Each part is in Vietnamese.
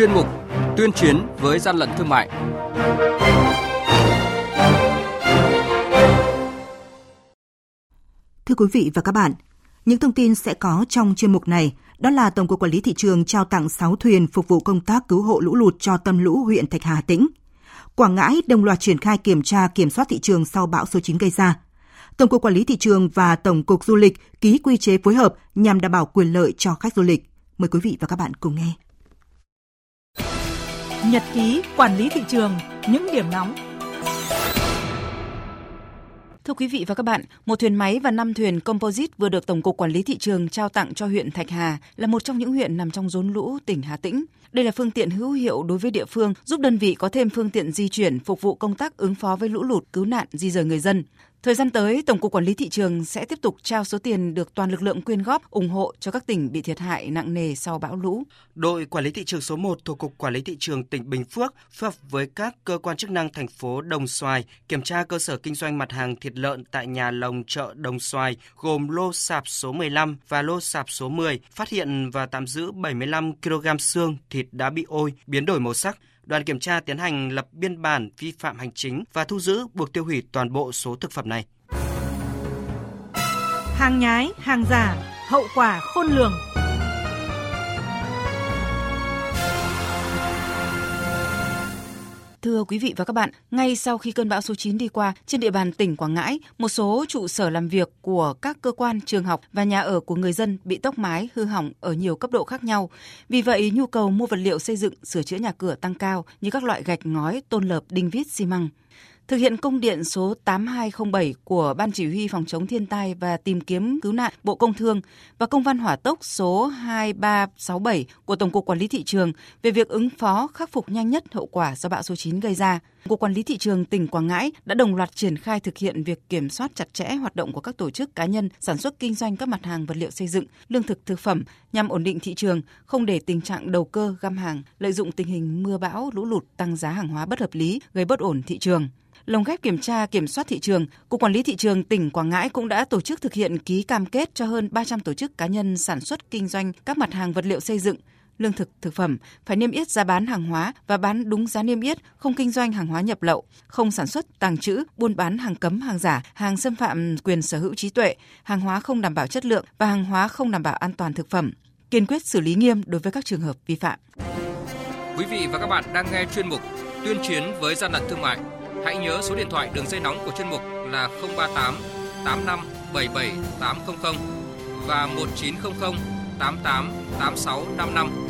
chuyên mục Tuyên chiến với gian lận thương mại. Thưa quý vị và các bạn, những thông tin sẽ có trong chuyên mục này đó là Tổng cục Quản lý Thị trường trao tặng 6 thuyền phục vụ công tác cứu hộ lũ lụt cho tâm lũ huyện Thạch Hà, Tĩnh. Quảng Ngãi đồng loạt triển khai kiểm tra kiểm soát thị trường sau bão số 9 gây ra. Tổng cục Quản lý Thị trường và Tổng cục Du lịch ký quy chế phối hợp nhằm đảm bảo quyền lợi cho khách du lịch. Mời quý vị và các bạn cùng nghe. Nhật ký quản lý thị trường, những điểm nóng Thưa quý vị và các bạn, một thuyền máy và 5 thuyền composite vừa được Tổng cục Quản lý Thị trường trao tặng cho huyện Thạch Hà là một trong những huyện nằm trong rốn lũ tỉnh Hà Tĩnh. Đây là phương tiện hữu hiệu đối với địa phương, giúp đơn vị có thêm phương tiện di chuyển phục vụ công tác ứng phó với lũ lụt, cứu nạn, di rời người dân. Thời gian tới, Tổng cục Quản lý Thị trường sẽ tiếp tục trao số tiền được toàn lực lượng quyên góp ủng hộ cho các tỉnh bị thiệt hại nặng nề sau bão lũ. Đội Quản lý Thị trường số 1 thuộc Cục Quản lý Thị trường tỉnh Bình Phước phối hợp với các cơ quan chức năng thành phố Đồng Xoài kiểm tra cơ sở kinh doanh mặt hàng thịt lợn tại nhà lồng chợ Đồng Xoài gồm lô sạp số 15 và lô sạp số 10, phát hiện và tạm giữ 75 kg xương thịt đã bị ôi, biến đổi màu sắc, đoàn kiểm tra tiến hành lập biên bản vi phạm hành chính và thu giữ buộc tiêu hủy toàn bộ số thực phẩm này. Hàng nhái, hàng giả, hậu quả khôn lường. Thưa quý vị và các bạn, ngay sau khi cơn bão số 9 đi qua, trên địa bàn tỉnh Quảng Ngãi, một số trụ sở làm việc của các cơ quan, trường học và nhà ở của người dân bị tốc mái, hư hỏng ở nhiều cấp độ khác nhau. Vì vậy, nhu cầu mua vật liệu xây dựng, sửa chữa nhà cửa tăng cao như các loại gạch ngói, tôn lợp, đinh vít, xi măng. Thực hiện công điện số 8207 của Ban Chỉ huy Phòng chống thiên tai và tìm kiếm cứu nạn Bộ Công Thương và công văn hỏa tốc số 2367 của Tổng cục Quản lý Thị trường về việc ứng phó khắc phục nhanh nhất hậu quả do bão số 9 gây ra. Cục Quản lý Thị trường tỉnh Quảng Ngãi đã đồng loạt triển khai thực hiện việc kiểm soát chặt chẽ hoạt động của các tổ chức cá nhân sản xuất kinh doanh các mặt hàng vật liệu xây dựng, lương thực thực phẩm nhằm ổn định thị trường, không để tình trạng đầu cơ găm hàng, lợi dụng tình hình mưa bão, lũ lụt tăng giá hàng hóa bất hợp lý, gây bất ổn thị trường. Lồng ghép kiểm tra kiểm soát thị trường, Cục Quản lý thị trường tỉnh Quảng Ngãi cũng đã tổ chức thực hiện ký cam kết cho hơn 300 tổ chức cá nhân sản xuất kinh doanh các mặt hàng vật liệu xây dựng, lương thực, thực phẩm phải niêm yết giá bán hàng hóa và bán đúng giá niêm yết, không kinh doanh hàng hóa nhập lậu, không sản xuất, tàng trữ, buôn bán hàng cấm, hàng giả, hàng xâm phạm quyền sở hữu trí tuệ, hàng hóa không đảm bảo chất lượng và hàng hóa không đảm bảo an toàn thực phẩm. Kiên quyết xử lý nghiêm đối với các trường hợp vi phạm. Quý vị và các bạn đang nghe chuyên mục Tuyên chiến với gian lận thương mại Hãy nhớ số điện thoại đường dây nóng của chuyên mục là 038 85 77 800 và 1900 88 86 55.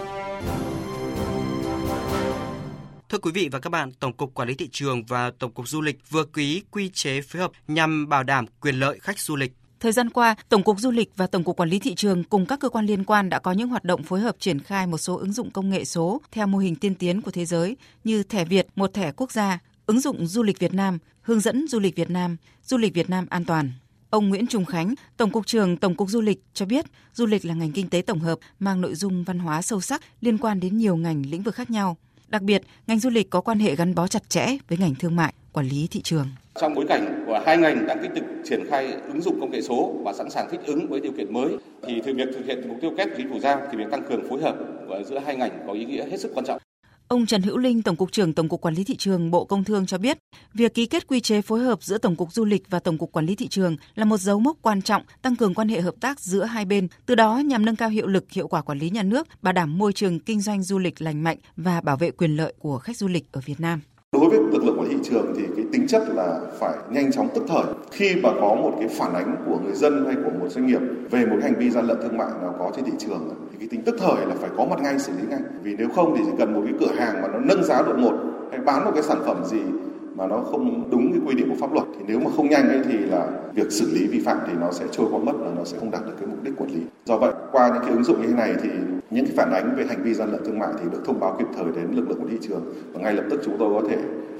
Thưa quý vị và các bạn, Tổng cục Quản lý thị trường và Tổng cục Du lịch vừa ký quy chế phối hợp nhằm bảo đảm quyền lợi khách du lịch. Thời gian qua, Tổng cục Du lịch và Tổng cục Quản lý thị trường cùng các cơ quan liên quan đã có những hoạt động phối hợp triển khai một số ứng dụng công nghệ số theo mô hình tiên tiến của thế giới như thẻ Việt, một thẻ quốc gia, ứng dụng du lịch Việt Nam, hướng dẫn du lịch Việt Nam, du lịch Việt Nam an toàn. Ông Nguyễn Trung Khánh, Tổng cục trưởng Tổng cục Du lịch cho biết, du lịch là ngành kinh tế tổng hợp mang nội dung văn hóa sâu sắc liên quan đến nhiều ngành lĩnh vực khác nhau. Đặc biệt, ngành du lịch có quan hệ gắn bó chặt chẽ với ngành thương mại, quản lý thị trường. Trong bối cảnh của hai ngành đang tích cực triển khai ứng dụng công nghệ số và sẵn sàng thích ứng với điều kiện mới, thì việc thực hiện mục tiêu kép chính phủ giao thì việc tăng cường phối hợp giữa hai ngành có ý nghĩa hết sức quan trọng. Ông Trần Hữu Linh, Tổng cục trưởng Tổng cục Quản lý thị trường Bộ Công Thương cho biết, việc ký kết quy chế phối hợp giữa Tổng cục Du lịch và Tổng cục Quản lý thị trường là một dấu mốc quan trọng tăng cường quan hệ hợp tác giữa hai bên, từ đó nhằm nâng cao hiệu lực, hiệu quả quản lý nhà nước, bảo đảm môi trường kinh doanh du lịch lành mạnh và bảo vệ quyền lợi của khách du lịch ở Việt Nam. Đối với lực lượng quản lý thị trường thì cái tính chất là phải nhanh chóng tức thời. Khi mà có một cái phản ánh của người dân hay của một doanh nghiệp về một hành vi gian lận thương mại nào có trên thị trường thì cái tính tức thời là phải có mặt ngay, xử lý ngay. Vì nếu không thì chỉ cần một cái cửa hàng mà nó nâng giá đột ngột hay bán một cái sản phẩm gì mà nó không đúng cái quy định của pháp luật, thì nếu mà không nhanh ấy thì là việc xử lý vi phạm thì nó sẽ trôi qua mất và nó sẽ không đạt được cái mục đích quản lý. Do vậy, qua những cái ứng dụng như thế này thì những cái phản ánh về hành vi gian lận thương mại thì được thông báo kịp thời đến lực lượng của thị trường và ngay lập tức chúng tôi có thể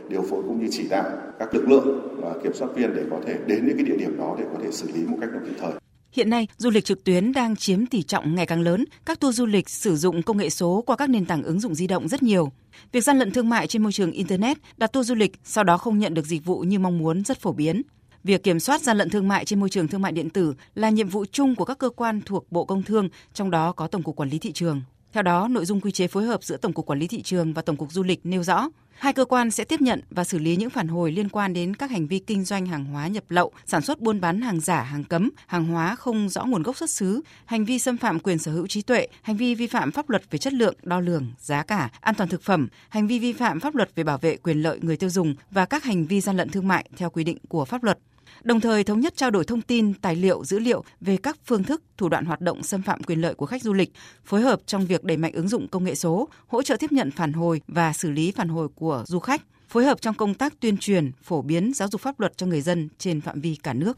điều phối cũng như chỉ đạo các lực lượng và kiểm soát viên để có thể đến những cái địa điểm đó để có thể xử lý một cách nó kịp thời. Hiện nay, du lịch trực tuyến đang chiếm tỷ trọng ngày càng lớn. Các tour du lịch sử dụng công nghệ số qua các nền tảng ứng dụng di động rất nhiều. Việc gian lận thương mại trên môi trường Internet, đặt tour du lịch sau đó không nhận được dịch vụ như mong muốn rất phổ biến. Việc kiểm soát gian lận thương mại trên môi trường thương mại điện tử là nhiệm vụ chung của các cơ quan thuộc Bộ Công Thương, trong đó có Tổng cục Quản lý thị trường. Theo đó, nội dung quy chế phối hợp giữa Tổng cục Quản lý thị trường và Tổng cục Du lịch nêu rõ, hai cơ quan sẽ tiếp nhận và xử lý những phản hồi liên quan đến các hành vi kinh doanh hàng hóa nhập lậu, sản xuất buôn bán hàng giả, hàng cấm, hàng hóa không rõ nguồn gốc xuất xứ, hành vi xâm phạm quyền sở hữu trí tuệ, hành vi vi phạm pháp luật về chất lượng, đo lường, giá cả, an toàn thực phẩm, hành vi vi phạm pháp luật về bảo vệ quyền lợi người tiêu dùng và các hành vi gian lận thương mại theo quy định của pháp luật đồng thời thống nhất trao đổi thông tin, tài liệu, dữ liệu về các phương thức, thủ đoạn hoạt động xâm phạm quyền lợi của khách du lịch, phối hợp trong việc đẩy mạnh ứng dụng công nghệ số, hỗ trợ tiếp nhận phản hồi và xử lý phản hồi của du khách, phối hợp trong công tác tuyên truyền, phổ biến giáo dục pháp luật cho người dân trên phạm vi cả nước.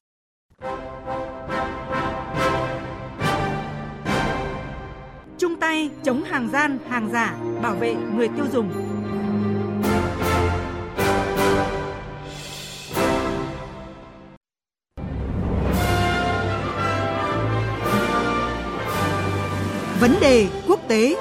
Chung tay chống hàng gian, hàng giả, bảo vệ người tiêu dùng. Vấn đề quốc tế.